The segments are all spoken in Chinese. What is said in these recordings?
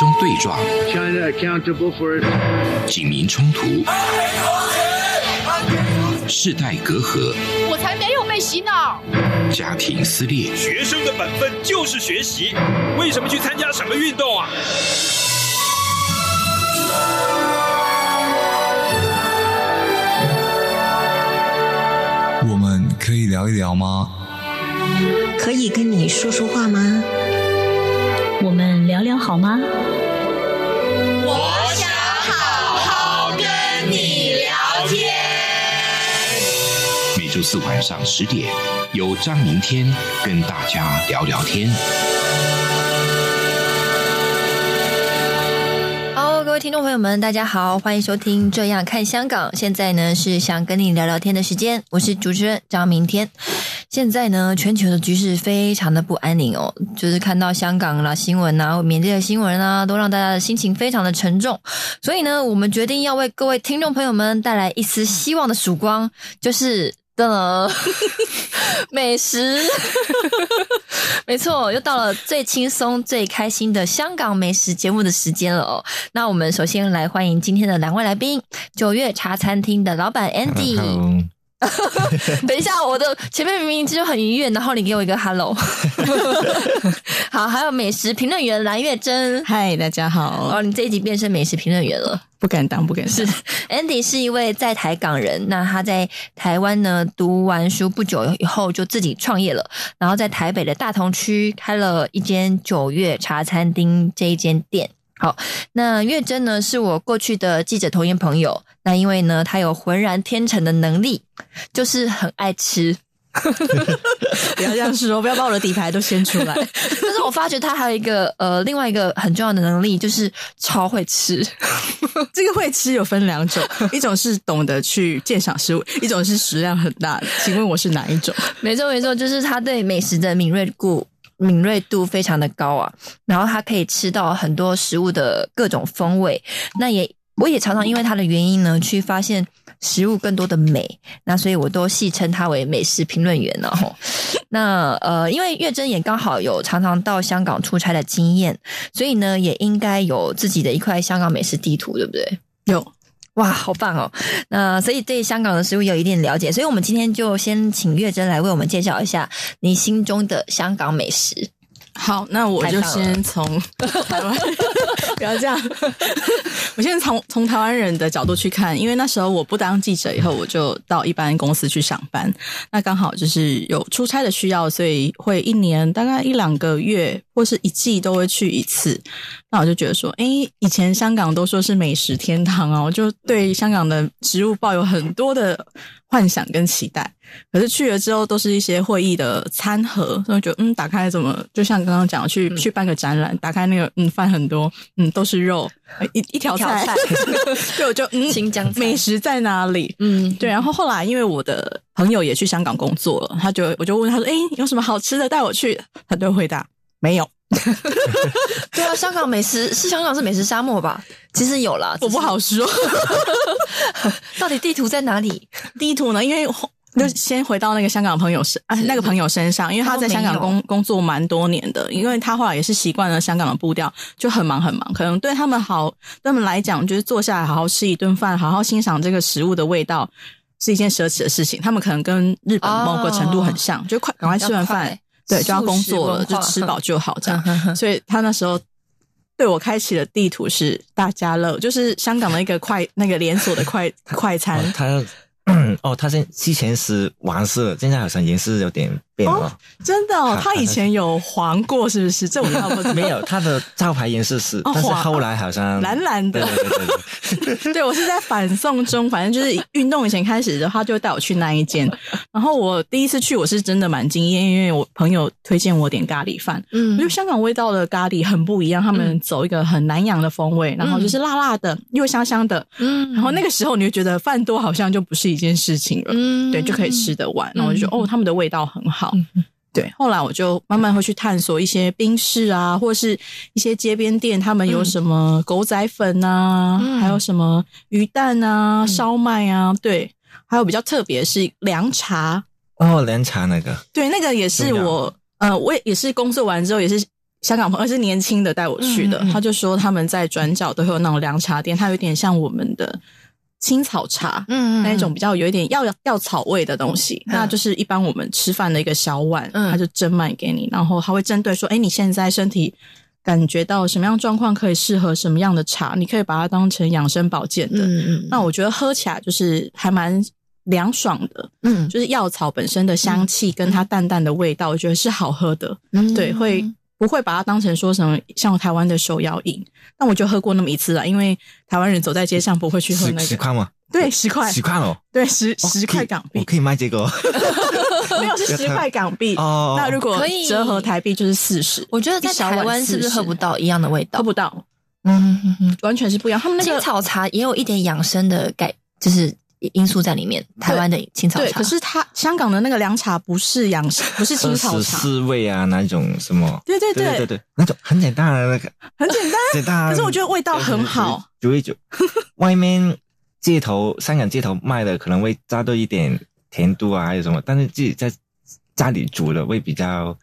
中对撞，China accountable for it. 警民冲突，世代隔阂，我才没有被洗脑。家庭撕裂。学生的本分就是学习，为什么去参加什么运动啊？我们可以聊一聊吗？可以跟你说说话吗？我们聊聊好吗？我想好好跟你聊天。每周四晚上十点，由张明天跟大家聊聊天。Hello，各位听众朋友们，大家好，欢迎收听《这样看香港》。现在呢是想跟你聊聊天的时间，我是主持人张明天。现在呢，全球的局势非常的不安宁哦，就是看到香港啦新闻啊、缅甸的新闻啊，都让大家的心情非常的沉重。所以呢，我们决定要为各位听众朋友们带来一丝希望的曙光，就是的 美食。没错，又到了最轻松、最开心的香港美食节目的时间了哦。那我们首先来欢迎今天的两位来宾：九月茶餐厅的老板 Andy。等一下，我的前面明明就很愉悦，然后你给我一个 hello。好，还有美食评论员蓝月珍。嗨，大家好。哦，你这一集变成美食评论员了。不敢当，不敢当。是 Andy 是一位在台港人，那他在台湾呢读完书不久以后就自己创业了，然后在台北的大同区开了一间九月茶餐厅这一间店。好，那月珍呢是我过去的记者同业朋友，那因为呢他有浑然天成的能力，就是很爱吃。不要这样说，不要把我的底牌都掀出来。但是我发觉他还有一个呃，另外一个很重要的能力，就是超会吃。这个会吃有分两种，一种是懂得去鉴赏食物，一种是食量很大。请问我是哪一种？没错，没错，就是他对美食的敏锐度敏锐度非常的高啊，然后他可以吃到很多食物的各种风味。那也我也常常因为他的原因呢，去发现食物更多的美。那所以我都戏称他为美食评论员然后 那呃，因为月珍也刚好有常常到香港出差的经验，所以呢，也应该有自己的一块香港美食地图，对不对？有。哇，好棒哦！那所以对香港的食物有一定了解，所以我们今天就先请月珍来为我们介绍一下你心中的香港美食。好，那我就先从台湾，不要这样。我先从从台湾人的角度去看，因为那时候我不当记者以后，我就到一般公司去上班。那刚好就是有出差的需要，所以会一年大概一两个月或是一季都会去一次。那我就觉得说，哎，以前香港都说是美食天堂哦，我就对香港的食物抱有很多的幻想跟期待。可是去了之后，都是一些会议的餐盒，所以觉得嗯，打开怎么就像刚刚讲去、嗯、去办个展览，打开那个嗯饭很多，嗯都是肉，一一条菜，对，我就嗯 新疆美食在哪里？嗯，对。然后后来因为我的朋友也去香港工作了，他就我就问他说，哎，有什么好吃的带我去？他就回答没有。对啊，香港美食是香港是美食沙漠吧？其实有啦，我不好说。到底地图在哪里？地图呢？因为就先回到那个香港朋友身啊，那个朋友身上，因为他在香港工工作蛮多年的，因为他后来也是习惯了香港的步调，就很忙很忙。可能对他们好，对他们来讲，就是坐下来好好吃一顿饭，好好欣赏这个食物的味道，是一件奢侈的事情。他们可能跟日本某个程度很像，哦、就快赶快吃完饭。对，就要工作了，就吃饱就好这样。所以他那时候对我开启的地图是大家乐，就是香港的一个快那个连锁的快 快餐。哦他 哦，他现之前是玩色，现在好像也是有点哦、真的哦，他以前有黄过，是不是？这我倒不没有，他的招牌颜色是，哦、但是后来好像蓝蓝的。对对对对，对 我是在反送中，反正就是运动以前开始的，他就带我去那一间。然后我第一次去，我是真的蛮惊艳，因为我朋友推荐我点咖喱饭。嗯，我觉得香港味道的咖喱很不一样，他们走一个很南洋的风味，然后就是辣辣的又香香的。嗯，然后那个时候你就觉得饭多好像就不是一件事情了，嗯，对，就可以吃得完。然后我就觉得哦，他们的味道很好。对，后来我就慢慢会去探索一些冰室啊，或是一些街边店，他们有什么狗仔粉啊，嗯、还有什么鱼蛋啊、烧麦啊，对，还有比较特别是凉茶哦，凉茶那个，对，那个也是我呃，我也是工作完之后也是香港朋友是年轻的带我去的，嗯嗯嗯。他就说他们在转角都会有那种凉茶店，它有点像我们的青草茶，嗯嗯那一种比较有一点药药草味的东西，嗯。那就是一般我们吃饭的一个小碗，嗯。它就蒸卖给你，然后他会针对说，哎，你现在身体感觉到什么样状况可以适合什么样的茶，你可以把它当成养生保健的。嗯嗯。那我觉得喝起来就是还蛮凉爽的，嗯。就是药草本身的香气跟它淡淡的味道，我觉得是好喝的。嗯。对，会不会把它当成说什么像台湾的手摇饮？但我就喝过那么一次了，因为台湾人走在街上不会去喝那个。十块吗？对，十块，十块哦，对，十哦十块港币，我可以卖这个哦。没有是十块港币。哦那如果折合台币就是四十，我觉得在台湾是不是喝不到一样的味道？喝不到，嗯嗯嗯，完全是不一样。他们那青个草茶也有一点养生的概，就是因素在里面。台湾的青草茶，对，可是它香港的那个凉茶不是养生，不是青草茶，四味啊，那种什么？对对对对对对，那种很简单的那个，很简单。简单啊。可是我觉得味道很好，煮一煮，外面街头香港街头卖的可能会加多一点甜度啊，还有什么，但是自己在家里煮的会比较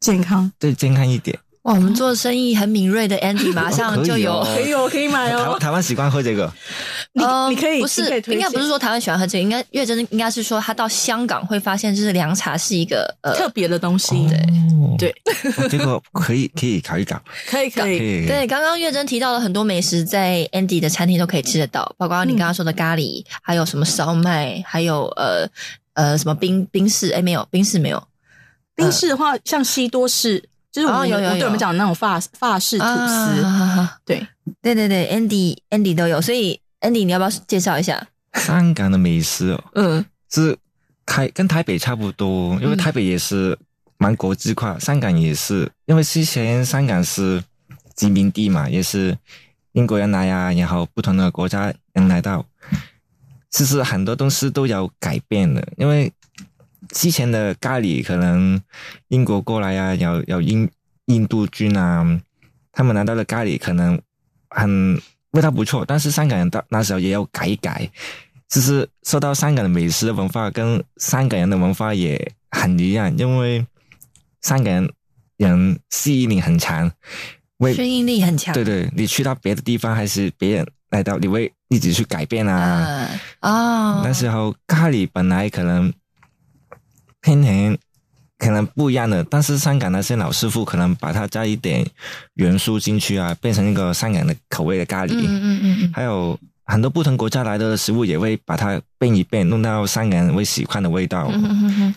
健康。对健康一点。哇，我们做生意很敏锐的 Andy 马上就有。可以哦哦，可以买台湾。台湾喜欢喝这个，你呃你可以不是应该不是说台湾喜欢喝这个，应该月真应该是说他到香港会发现，就是凉茶是一个呃特别的东西，对。对，哦这个可以可以考一考，可以可以。可以。对，刚刚月珍提到了很多美食，在 Andy 的餐厅都可以吃得到，包括你刚刚说的咖喱，还有什么烧麦，还有呃呃什么冰冰室，哎没有冰室没有，冰室的话，像西多士，就是我们哦有有有对我们讲的那种法法式吐司，啊对，对对对，Andy Andy 都有，所以 Andy 你要不要介绍一下？香港的美食哦，嗯。是台跟台北差不多，因为台北也是蛮国际化，香港也是，因为之前香港是殖民地嘛，也是英国人来啊，然后不同的国家人来到，其实很多东西都有改变的，因为之前的咖喱可能英国过来啊，有有印印度军啊，他们拿到的咖喱可能很味道不错，但是香港人到那时候也要改一改。就是受到香港的美食的文化跟香港人的文化也很一样，因为香港人人适应力很强，会适应力很强对对，你去到别的地方还是别人来到，你会一直去改变啊。啊哦，那时候咖喱本来可能偏甜，可能不一样的，但是香港那些老师傅可能把它加一点元素进去啊，变成一个香港的口味的咖喱。嗯嗯嗯嗯，还有很多不同国家来的食物也会把它变一变，弄到香港人会喜欢的味道。嗯嗯嗯。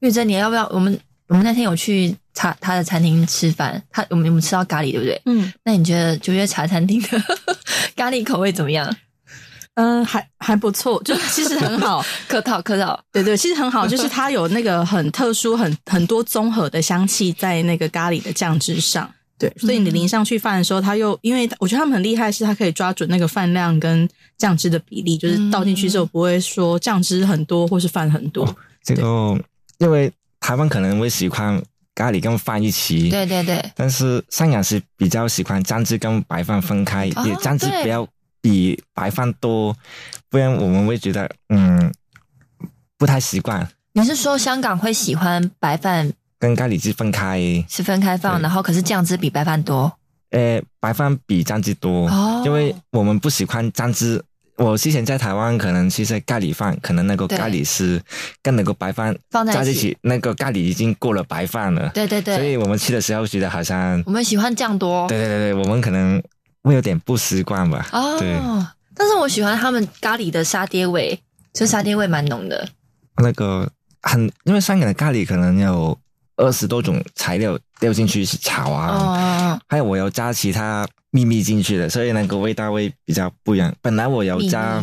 玉，珍，你要不要？我们我们那天有去茶他的餐厅吃饭，他我们我们吃到咖喱，对不对？嗯那你觉得九月茶餐厅的 咖喱口味怎么样？嗯，还还不错，就其实很好，客套客套，对对，其实很好，就是它有那个很特殊、很很多综合的香气在那个咖喱的酱汁上。对，所以你淋上去饭的时候，它又因为我觉得他们很厉害，是它可以抓准那个饭量跟酱汁的比例，就是倒进去之后不会说酱汁很多或是饭很多。这个因为台湾可能会喜欢咖喱跟饭一起，对对对，但是香港是比较喜欢酱汁跟白饭分开，哦也酱汁对。不要比白饭多，不然我们会觉得嗯不太习惯。你是说香港会喜欢白饭跟咖喱汁分开，是分开放，然后可是酱汁比白饭多？呃，白饭比酱汁多，哦因为我们不喜欢酱汁。我之前在台湾，可能其实咖喱饭，可能那个咖喱丝跟那个白饭放在一起在一起，那个咖喱已经过了白饭了。对对对所以我们吃的时候觉得好像，我们喜欢酱多。对对对对，我们可能会有点不习惯吧。哦对，哦，但是我喜欢他们咖喱的沙爹味，就沙爹味蛮浓的。那个很，因为香港的咖喱可能有二十多种材料丢进去是炒啊，哦，还有我要加其他秘密进去的，所以那个味道会比较不一样。本来我要加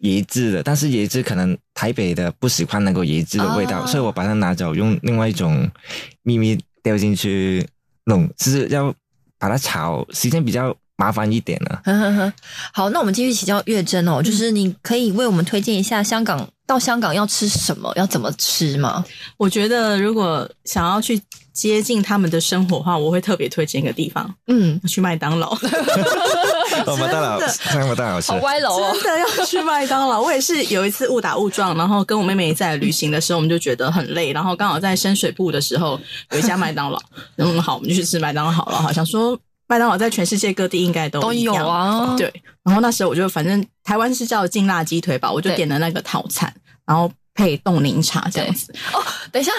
椰汁的，但是椰汁可能台北的不喜欢那个椰汁的味道，哦所以我把它拿走，用另外一种秘密丢进去弄，就是要把它炒，时间比较麻烦一点呢、呵呵呵，好，那我们继续请教月珍哦，就是你可以为我们推荐一下香港到香港要吃什么，要怎么吃吗？我觉得如果想要去接近他们的生活的话，我会特别推荐一个地方，嗯，去麦当劳。哦，麦当劳，麦当劳是好歪楼哦，真的要去麦当劳。我也是有一次误打误撞，然后跟我妹妹在旅行的时候，我们就觉得很累，然后刚好在深水埗的时候有一家麦当劳，嗯，好，我们就去吃麦当劳好了。好想说麦当劳在全世界各地应该都都有啊。对，然后那时候我就反正台湾是叫劲辣鸡腿吧，我就对点了那个套餐，然后配冻柠茶这样子。哦，等一下，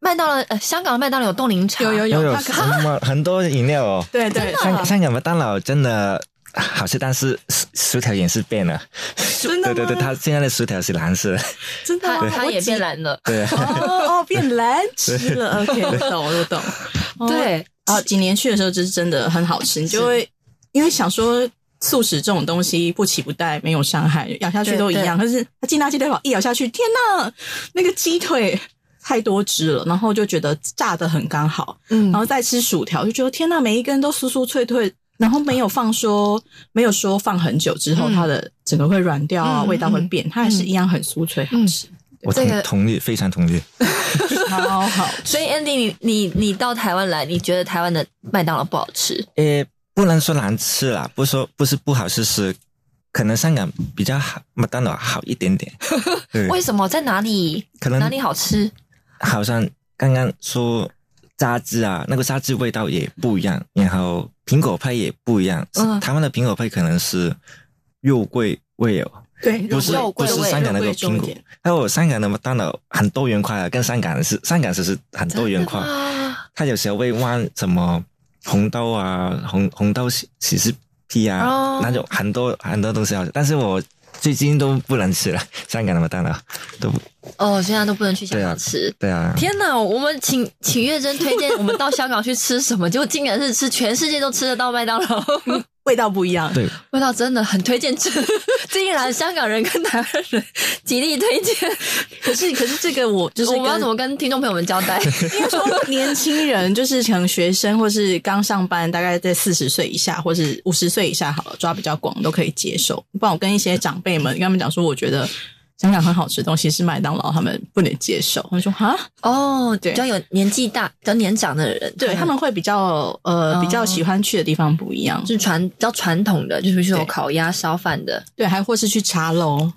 麦当劳呃，香港的麦当劳有冻柠茶，有有有有它可什么很多饮料哦。对对，香香港麦当劳真的好吃，但是薯薯条也是变了。真的吗对对对，它现在的薯条是蓝色真的吗它也变。蓝了。对，哦哦，变蓝吃了，OK，我懂，我懂。哦对，啊，几年去的时候，就是真的很好吃，你就会因为想说素食这种东西不起不带，没有伤害，咬下去都一样。可是它劲大鸡腿堡一咬下去，天呐，那个鸡腿太多汁了，然后就觉得炸的很刚好，嗯。然后再吃薯条，就觉得天呐，每一根都酥酥脆脆。然后没有放说，没有说放很久之后，嗯。它的整个会软掉啊，嗯味道会变，它还是一样很酥脆好吃，我这个同同意，非常同意。超 好所以 Andy，你你你到台湾来，你觉得台湾的麦当劳不好吃？诶，不能说难吃啦，不说不是不好吃，是可能香港比较好，麦当劳好一点点。为什么？在哪里？可能哪里好吃？好像刚刚说炸汁啊，那个炸汁味道也不一样，然后苹果派也不一样。嗯台湾的苹果派可能是肉桂味哦，对，不是不是香港那个苹果。还有香港的麦当劳很多元化啊，跟香港是香港是是很多元化。啊，它有时候会玩什么红豆啊、红红豆起起司皮啊，哦那种很多很多东西好吃，但是我最近都不能吃了，香港的麦当劳都不哦，现在都不能去香对啊港吃。对啊。天哪！我们请请月珍推荐我们到香港去吃什么，结果竟然是吃全世界都吃得到麦当劳，味道不一样。对，味道真的很推荐吃。竟然香港人跟台湾人极力推荐，可是可是这个我就是我们要跟怎么跟听众朋友们交代？因为说年轻人，就是可能学生或是刚上班，大概在四十岁以下或是五十岁以下，好了，抓比较广都可以接受。不然我跟一些长辈们跟他们讲说，我觉得香港很好吃的东西是麦当劳，他们不能接受。他们说哈，哦，对。比较有年纪大、比较年长的人，对他们会比较呃哦。比较喜欢去的地方不一样，是传比较传统的，就是说对。烤鸭、烧饭的。对，还或是去茶楼。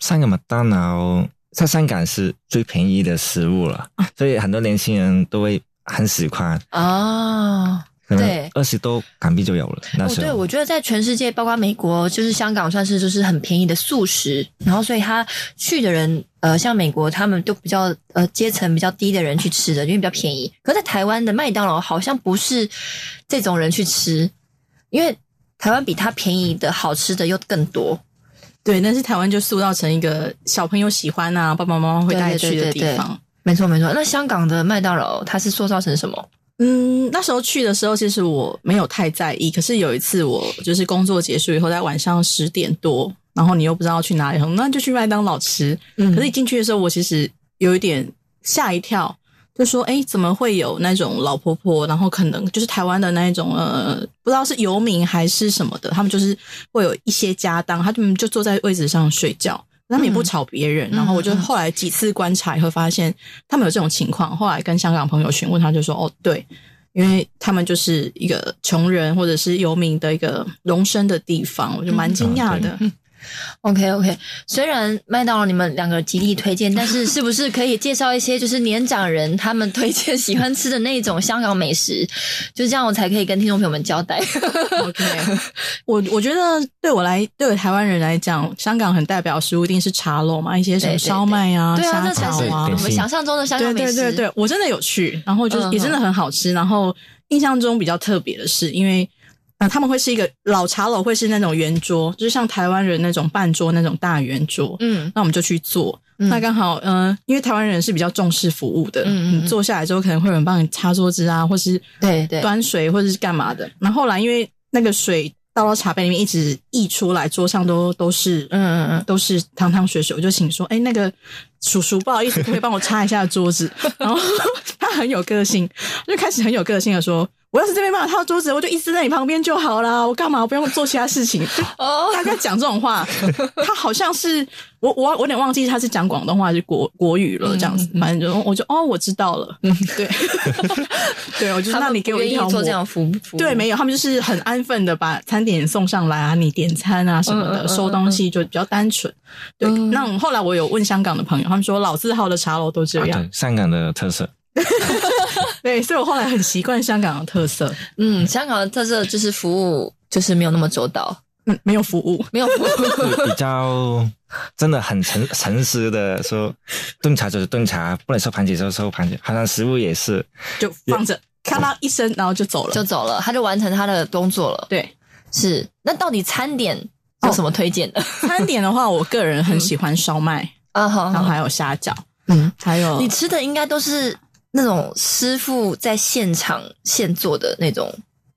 香港麦当劳在香港是最便宜的食物了，所以很多年轻人都会很喜欢。哦，可对能二十多港币就有了。那哦，时候，对，我觉得在全世界，包括美国，就是香港，算是就是很便宜的素食。然后，所以他去的人，呃，像美国，他们都比较呃阶层比较低的人去吃的，因为比较便宜。可是在台湾的麦当劳好像不是这种人去吃，因为台湾比它便宜的好吃的又更多。对，但是台湾就塑造成一个小朋友喜欢啊，爸爸妈妈会带去的对对对地方。没错，没错。那香港的麦当劳，它是塑造成什么？嗯，那时候去的时候，其实我没有太在意。可是有一次，我就是工作结束以后，在晚上十点多，然后你又不知道去哪里，那就去麦当劳吃。嗯可是一进去的时候，我其实有一点吓一跳，就说：“哎，怎么会有那种老婆婆？然后可能就是台湾的那一种呃，不知道是游民还是什么的，他们就是会有一些家当，他们就坐在位置上睡觉。”他们也不吵别人，然后我就后来几次观察以后发现他们有这种情况。后来跟香港朋友询问，他就说：“哦，对，因为他们就是一个穷人或者是游民的一个容身的地方，我就蛮惊讶的。OK OK，虽然麦当劳你们两个极力推荐，但是是不是可以介绍一些就是年长人他们推荐喜欢吃的那种香港美食？就是这样，我才可以跟听众朋友们交代。OK，我我觉得对我来，对我台湾人来讲，香港很代表食物一定是茶楼嘛，一些什么烧麦啊、对啊，虾这才是饺啊我，们想象中的香港美食。对对对，我真的有去，然后就是嗯也真的很好吃。然后印象中比较特别的是，因为呃他们会是一个老茶楼，会是那种圆桌，就是像台湾人那种半桌那种大圆桌。嗯那我们就去坐。嗯那刚好，呃，因为台湾人是比较重视服务的，嗯嗯坐下来之后可能会有人帮你擦桌子啊，或是对对端水或者是干嘛的。然后后来因为那个水倒到茶杯里面一直溢出来，桌上都都是，嗯嗯嗯都是汤汤水水，我就请说，哎，那个叔叔不好意思，可以帮我擦一下桌子？然后 他很有个性，就开始很有个性的说。我要是这边帮我套桌子，我就一直在你旁边就好啦，我干嘛我不用做其他事情？哦，大概讲这种话，他好像是我我我有点忘记他是讲广东话还是国国语了，这样子，反正就我就哦，我知道了，嗯。对。对，我就那你给我一条做这样服务，对，没有，他们就是很安分的把餐点送上来啊，你点餐啊什么的，收东西就比较单纯。对，那后来我有问香港的朋友，他们说老字号的茶楼都这样，香港的特色。对，所以我后来很习惯香港的特色。嗯，香港的特色就是服务就是没有那么周到，嗯，没有服务，没有服务，比较真的很诚诚实的说，炖茶就是炖茶，不能收盘子就收盘子，好像食物也是就放着，咔啦一声，然后就走了，就走了，他就完成他的工作了。对，是。那到底餐点有什么推荐的？餐点的话，我个人很喜欢烧麦 啊，然后还有虾饺，嗯，还有你吃的应该都是。那种师傅在现场现做的那种，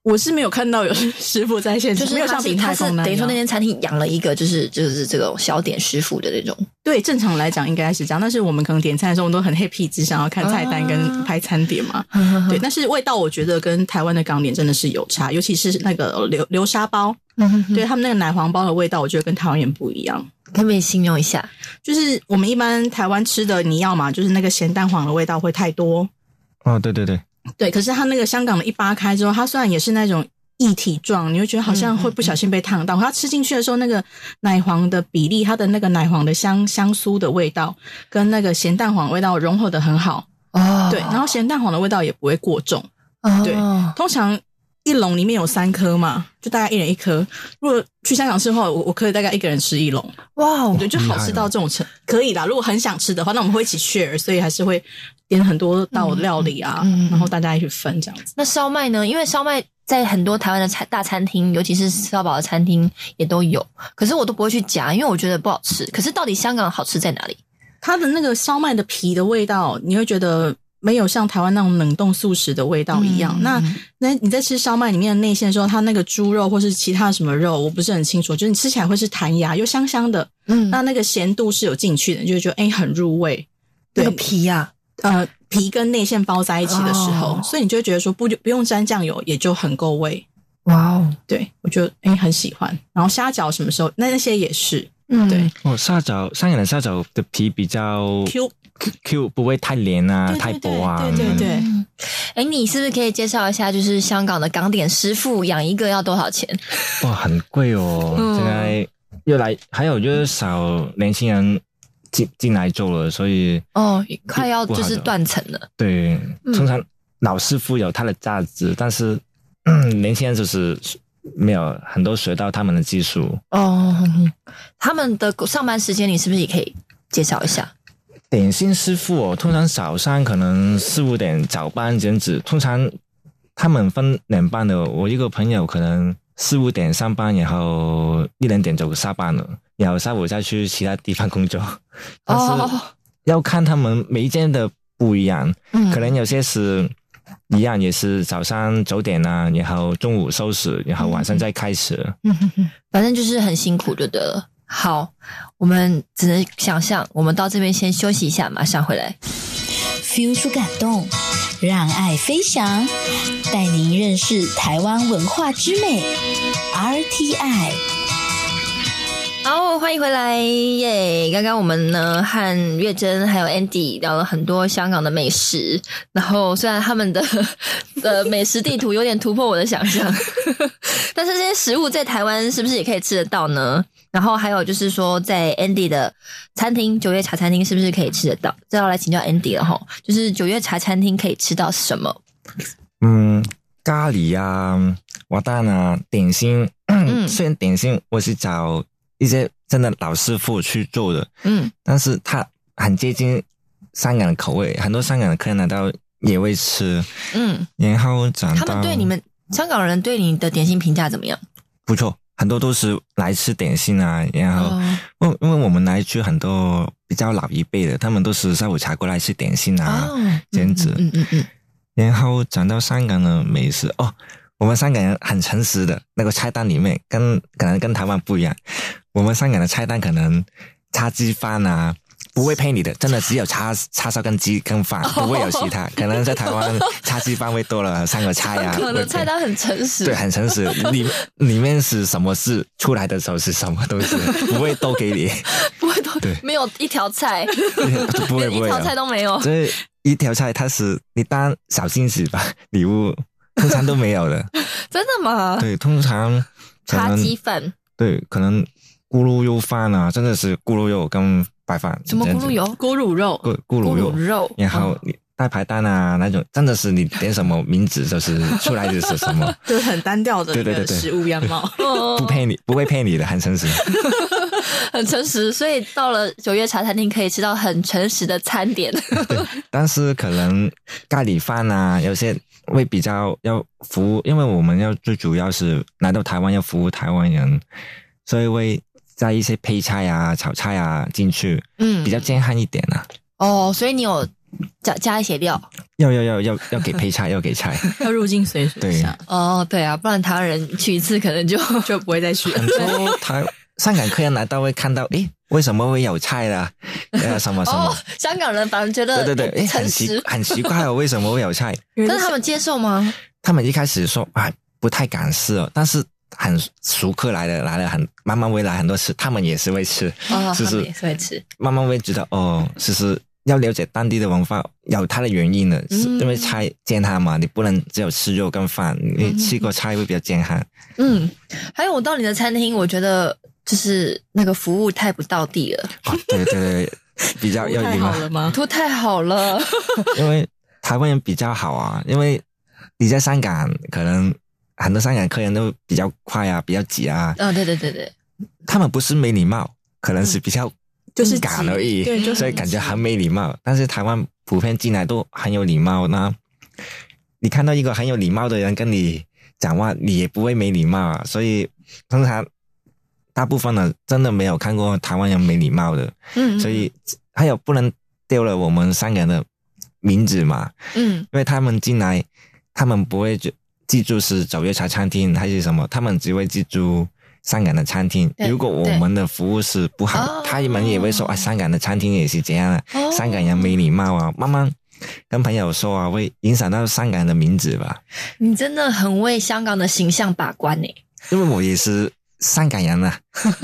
我是没有看到有 师傅在现场，就是没有像鼎泰丰等于说那间餐厅养了一个，就是就是这种小点师傅的那种。对，正常来讲应该是这样，但是我们可能点餐的时候，我们都很 happy，只想要看菜单跟拍餐点嘛。对，但是味道我觉得跟台湾的港点真的是有差，尤其是那个流流沙包，对他们那个奶黄包的味道，我觉得跟台湾也不一样。可不可以形容一下？就是我们一般台湾吃的，你要嘛，就是那个咸蛋黄的味道会太多。哦，对对对，对。可是它那个香港的一扒开之后，它虽然也是那种一体状，你会觉得好像会不小心被烫到。它吃进去的时候，那个奶黄的比例，它的那个奶黄的香香酥的味道，跟那个咸蛋黄味道融合的很好。哦，对。然后咸蛋黄的味道也不会过重。哦，对。通常。一笼里面有三颗嘛，就大概一人一颗。如果去香港吃的话，我我可以大概一个人吃一笼。哇，我觉得，就好吃到这种程可以啦。如果很想吃的话，那我们会一起 share，所以还是会点很多道料理啊，然后大家一起分这样子。那烧麦呢？因为烧麦在很多台湾的餐大餐厅，尤其是吃到饱的餐厅也都有，可是我都不会去夹，因为我觉得不好吃。可是到底香港好吃在哪里？它的那个烧麦的皮的味道，你会觉得。没有像台湾那种冷冻素食的味道一样。那那你在吃烧麦里面的内馅的时候，它那个猪肉或是其他什么肉，我不是很清楚。就是你吃起来会是弹牙又香香的，嗯，那那个咸度是有进去的，就会觉得哎很入味。那个皮呀，呃，皮跟内馅包在一起的时候，所以你就会觉得说不不用沾酱油也就很够味。哇哦，对我觉得哎很喜欢。然后虾饺什么时候那那些也是，嗯，对。哦，虾饺，香港的虾饺的皮比较 Q。Q 不会太黏啊，太薄啊。对对对。哎，你是不是可以介绍一下，就是香港的港点师傅养一个要多少钱？哇，很贵哦！现在越来还有就是少年轻人进进来做了，所以哦，快要就是断层了。对，通常老师傅有他的价值，但是年轻人就是没有很多学到他们的技术。哦，他们的上班时间你是不是也可以介绍一下？点心师傅哦，通常早上可能四五点早班兼职，通常他们分两班的。我一个朋友可能四五点上班，然后一两点就下班了，然后下午再去其他地方工作。但是要看他们每一间的不一样，可能有些是一样，也是早上九点啊，然后中午收拾，然后晚上再开始。嗯哼哼，反正就是很辛苦，对的。好，我们只能想象。我们到这边先休息一下，马上回来。feel 出感动，让爱飞翔，带您认识台湾文化之美。RTI，好，欢迎回来耶！刚刚我们呢和月珍还有 Andy 聊了很多香港的美食，然后虽然他们的 的美食地图有点突破我的想象，但是这些食物在台湾是不是也可以吃得到呢？然后还有就是说，在 Andy 的餐厅九月茶餐厅是不是可以吃得到？这要来请教 Andy 了哈。就是九月茶餐厅可以吃到什么？嗯，咖喱啊，瓦蛋啊，点心。嗯，虽然点心我是找一些真的老师傅去做的，嗯，但是它很接近香港的口味，很多香港的客人来到也会吃。嗯，然后讲他们对你们香港人对你的点心评价怎么样？不错。很多都是来吃点心啊，然后，因因为我们来去很多比较老一辈的，他们都是下午茶过来吃点心啊，这样子。嗯嗯嗯。然后讲到香港的美食哦，我们香港人很诚实的，那个菜单里面跟可能跟台湾不一样，我们香港的菜单可能叉鸡饭啊、不会配你的，真的只有叉 叉烧跟鸡跟饭，不会有其他。可能在台湾叉鸡饭会多了三个菜呀、可能菜单很诚实，对，很诚实，里里面是什么是出来的时候是什么东西，不会都给你，不会都对没有一条菜，不会连一条不会的菜都没有。所以一条菜它是你当小惊喜吧，礼物通常都没有的。真的吗？对，通常叉能鸡饭，对，可能咕噜肉饭啊，真的是咕噜肉跟白饭。什么咕噜？油？咕噜肉，咕咕噜肉，咕噜肉然后你大排档啊那种，真的是你点什么名字就是出来就是什么，就是很单调的一对对对食物样貌。不配你不会配你的，很诚实。很诚实，所以到了九月茶餐厅可以吃到很诚实的餐点。但是可能咖喱饭啊，有些会比较要服务，因为我们要最主要是来到台湾要服务台湾人，所以会加一些配菜啊、炒菜啊进去，嗯比较健康一点啊。哦，所以你有加加一些料要要要要要给配菜，要给菜。要入境随俗一下，哦，对啊，不然台湾人去一次可能就 就不会再去了很。多台香港客人来到会看到，诶，为什么会有菜啦？呃，什么什么哦？，香港人反而觉得对对对，诶，很奇，很奇怪哦，为什么会有菜？但是他们接受吗？他们一开始说啊，不太敢试哦，但是很熟客来的来了很慢慢会来很多次，他们也是会吃，哦，就是也是会吃。慢慢会知道哦，其实要了解当地的文化有它的原因的，因为菜健康嘛，你不能只有吃肉跟饭，你吃过菜会比较健康。嗯，还有我到你的餐厅，我觉得就是那个服务太不到地了，哦，对对对，比较要礼貌好，了吗？都太好了。因为台湾人比较好啊，因为你在香港可能很多香港客人都比较快啊，比较急啊，嗯，对对对对，他们不是没礼貌，可能是比较就是赶而已，对，就是所以感觉很没礼貌。但是台湾普遍进来都很有礼貌，那你看到一个很有礼貌的人跟你讲话，你也不会没礼貌啊。所以通常大部分的真的没有看过台湾人没礼貌的，嗯，所以还有不能丢了我们三个人的名字嘛，嗯。因为他们进来，他们不会就记住是九月茶餐厅还是什么，他们只会记住香港的餐厅。如果我们的服务是不好哦，他们也会说啊，香港的餐厅也是这样啊，哦香港人没礼貌啊，慢慢跟朋友说啊，会影响到香港人的名字吧。你真的很为香港的形象把关呢。因为我也是香港人啊，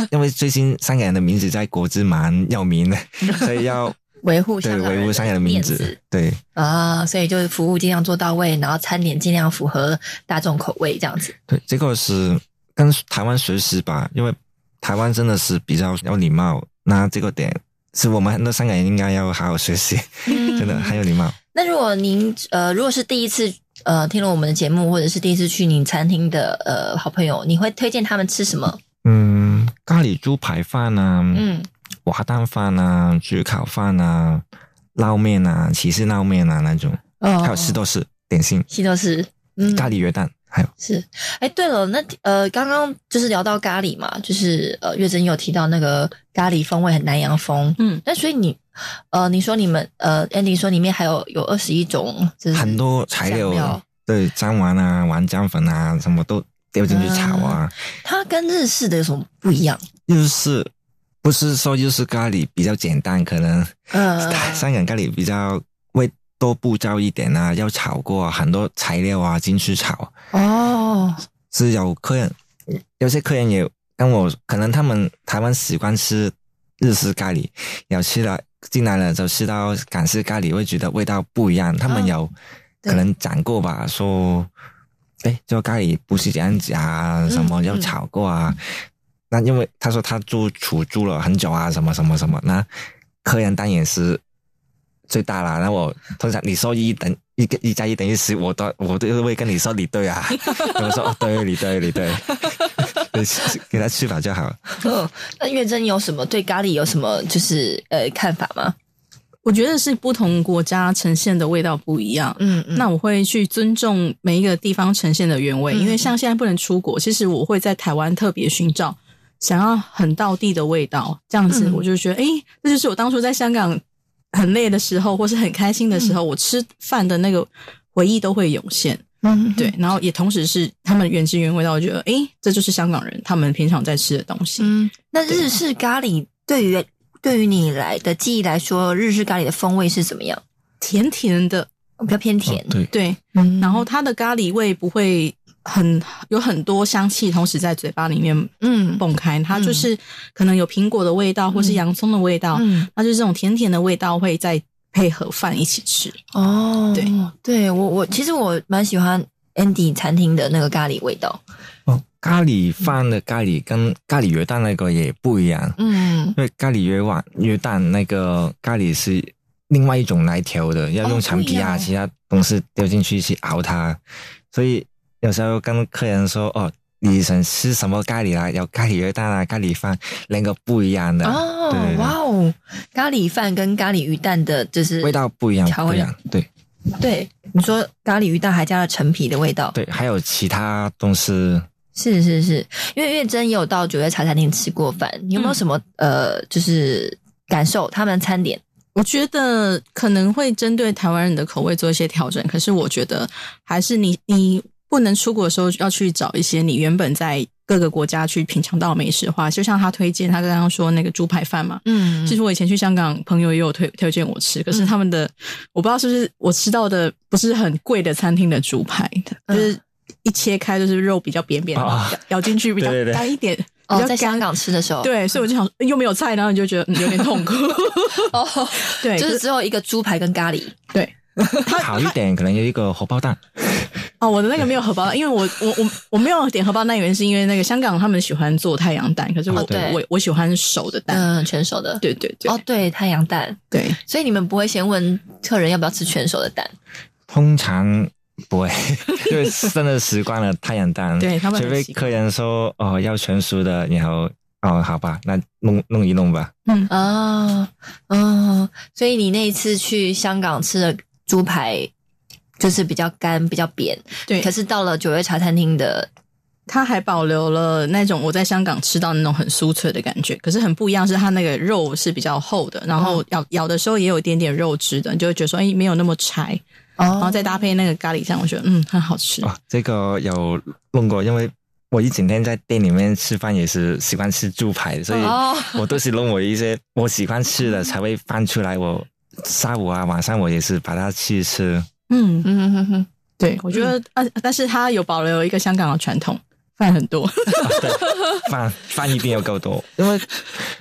因为最近香港人的名字在国际蛮有名的，所以要维护对香港维护香港的名字对。啊，所以就是服务尽量做到位，然后餐点尽量符合大众口味，这样子。对，这个是跟台湾学习吧，因为台湾真的是比较有礼貌，那这个点是我们很多香港人应该要好好学习，真的很有礼貌。那如果您呃，如果是第一次呃听了我们的节目，或者是第一次去您餐厅的呃好朋友，你会推荐他们吃什么？嗯，咖喱猪排饭啊，嗯，滑蛋饭啊，焗烤饭啊，捞面啊，起司捞面啊那种，哦还有西多士点心，西多士，嗯，咖喱约蛋，还有。是，哎，对了，那呃，刚刚就是聊到咖喱嘛，就是呃，月珍有提到那个咖喱风味很南洋风，嗯，那所以你呃，你说你们呃，Andy 说里面还有有二十一种，就是很多材料，对，姜丸啊、丸浆粉啊，什么都丢进去炒啊。它跟日式的有什么不一样？就是不是说就是咖喱比较简单，可能呃，香港咖喱比较会多步骤一点啊，要炒过很多材料啊进去炒。哦，是有客人，有些客人也跟我，可能他们台湾习惯吃日式咖喱，有吃了进来了就吃到港式咖喱，会觉得味道不一样。他们有对可能讲过吧，说，哎，这个咖喱不是这样子啊，什么嗯要炒过啊。那因为他说他住厨住了很久啊，什么什么什么，那客人当然是最大啦。那我通常你说一等一个一加一等于十，我都我都会跟你说你对啊。我说哦，对，你对，你对，你给他吃饱就好。嗯，那月珍有什么对咖喱有什么就是呃看法吗？我觉得是不同国家呈现的味道不一样。嗯嗯那我会去尊重每一个地方呈现的原味，嗯因为像现在不能出国，其实我会在台湾特别寻找想要很道地的味道，这样子嗯我就觉得，诶，这就是我当初在香港很累的时候，或是很开心的时候，我吃饭的那个回忆都会涌现。嗯，对，然后也同时是他们原汁原味道，我觉得，诶，这就是香港人他们平常在吃的东西。嗯，那日式咖喱对于对于你来的记忆来说，日式咖喱的风味是怎么样？甜甜的，比较偏甜。对对，嗯然后它的咖喱味不会很有很多香气，同时在嘴巴里面嗯。蹦开，它就是可能有苹果的味道，或是洋葱的味道，嗯。那就是这种甜甜的味道会再配合饭一起吃。哦，对。对，我我其实我蛮喜欢 Andy 餐厅的那个咖喱味道。哦，咖喱饭的咖喱跟咖喱鱼蛋那个也不一样，嗯。因为咖喱鱼丸鱼蛋那个咖喱是另外一种来调的，要用陈皮啊、其他东西丢进去去熬它，所以有时候跟客人说哦。你想吃什么咖喱啦？有咖喱鱼蛋啊，咖喱饭，两个不一样的。哦哇哦，咖喱饭跟咖喱鱼蛋的就是味道不一样，调味不一样。对对，你说咖喱鱼蛋还加了陈皮的味道，对，还有其他东西。是是是，因为月珍也有到九月茶餐厅吃过饭，你有没有什么、呃，就是感受他们餐点？我觉得可能会针对台湾人的口味做一些调整，可是我觉得还是你你不能出国的时候要去找一些你原本在各个国家去品尝到的美食的话，就像他推荐他刚刚说那个猪排饭嘛，嗯。其实我以前去香港，朋友也有推推荐我吃，可是他们的、我不知道是不是我吃到的不是很贵的餐厅的猪排，嗯。就是一切开就是肉比较扁扁的，啊。咬咬进去比较干一点。哦在香港吃的时候，对，所以我就想又没有菜，然后你就觉得、嗯、有点痛苦。哦，对，就是只有一个猪排跟咖喱，对。好一点，可能有一个荷包蛋。哦，我的那个没有荷包蛋，因为我我我我没有点荷包蛋，原因是因为那个香港他们喜欢做太阳蛋，可是我、哦对我我喜欢熟的蛋。嗯，全熟的，对对对，哦，对，太阳蛋，对，所以你们不会先问客人要不要吃全熟的蛋，通常不会，因为真的习惯了太阳蛋。对他们除非客人说哦要全熟的，然后哦好吧，那弄弄一弄吧。嗯，哦哦，所以你那一次去香港吃的猪排就是比较干、比较扁，对。可是到了九月茶餐厅的，它还保留了那种我在香港吃到那种很酥脆的感觉，可是很不一样，是它那个肉是比较厚的，然后咬、咬的时候也有一点点肉汁的，你就会觉得说，哎，没有那么柴，哦。然后再搭配那个咖喱酱，我觉得嗯很好吃。哦，这个有弄过，因为我一整天在店里面吃饭也是喜欢吃猪排，所以哦。我都是弄我一些我喜欢吃的 才会放出来。我下午啊晚上我也是把它去吃。嗯，嗯哼哼，对，我觉得啊、但是它有保留一个香港的传统，饭很多。对，饭 饭一定要够多，因为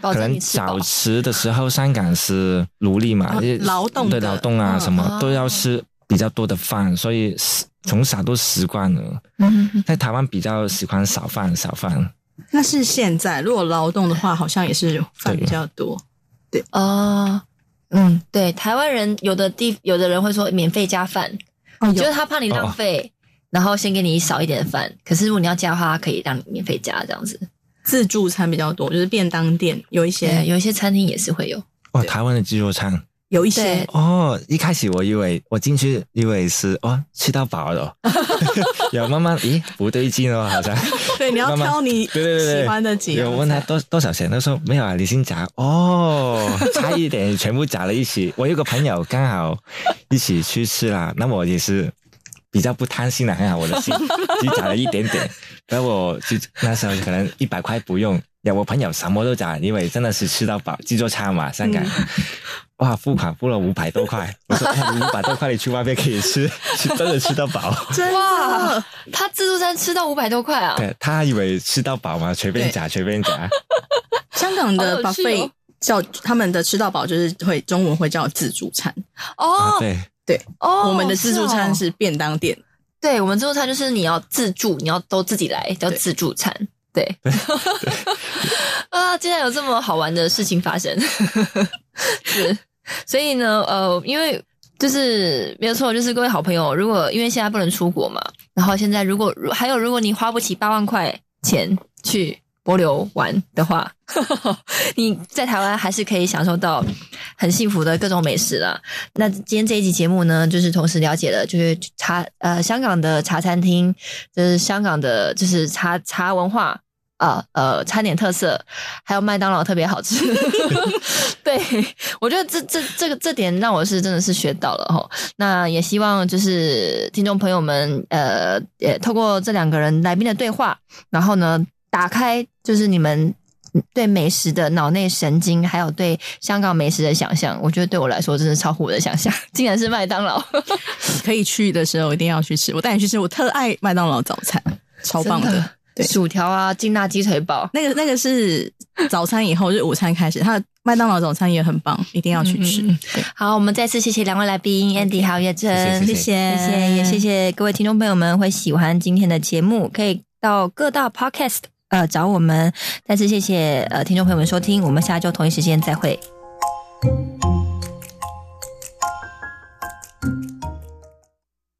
可能小吃饱早吃的时候，香港是奴隶嘛，啊劳动对劳动啊嗯什么哦都要吃比较多的饭，所以习从小都习惯了。嗯哼哼在台湾比较喜欢少饭少饭，那是现在，如果劳动的话，好像也是饭比较多。对。哦，嗯，对，台湾人有的地有的人会说免费加饭，哦，就是他怕你浪费。然后先给你少一点的饭，可是如果你要加的话，他可以让你免费加这样子。自助餐比较多，就是便当店有一，些，有一些餐厅也是会有。哇，台湾的自助餐有一些。哦，一开始我以为我进去以为是哦吃到饱了，有慢慢咦不对劲哦，好像。对，你要挑你对对对对。喜欢的几样有问他多多少钱，他说没有啊，你先夹。哦，差一点全部夹了一起。我有个朋友刚好一起去吃啦，那我也是比较不贪心的，还好我的心只夹了一点点，然后我就那时候可能一百块不用，有我朋友什么都夹，因为真的是吃到饱，自助餐嘛，香港。哇，付款付了五百多块，我说哎，五百多块你去外面可以吃，是真的吃到饱。哇，他自助餐吃到五百多块啊！对他以为吃到饱嘛，随便夹随便夹。香港的 buffet 叫他们的吃到饱，就是会中文会叫自助餐。哦啊，对，对，哦，我们的自助餐哦是便当店。对我们自助餐就是你要自助，你要都自己来，叫自助餐。对，啊，竟然有这么好玩的事情发生，是，所以呢，呃，因为就是没有错，就是各位好朋友，如果因为现在不能出国嘛，然后现在如果如还有如果你花不起八万块钱去波流玩的话，你在台湾还是可以享受到很幸福的各种美食啦。那今天这一集节目呢，就是同时了解了，就是茶呃香港的茶餐厅，就是香港的就是茶茶文化。呃呃，餐点特色，还有麦当劳特别好吃。对我觉得这这这个这点让我是真的是学到了哈。那也希望就是听众朋友们，呃，也透过这两个人来宾的对话，然后呢，打开就是你们对美食的脑内神经，还有对香港美食的想象，我觉得对我来说真的超乎我的想象，竟然是麦当劳。可以去的时候一定要去吃，我带你去吃，我特爱麦当劳早餐，超棒的。对，薯条啊，劲辣鸡腿堡，那个那个是早餐以后，就是午餐开始，它的麦当劳早餐也很棒，一定要去吃。好，我们再次谢谢两位来宾 Andy 还有叶真，谢谢。谢谢，也谢。谢各位听众朋友们会喜欢今天的节目，可以到各大 Podcast 呃找我们。再次谢谢。呃听众朋友们收听，我们下周同一时间再会。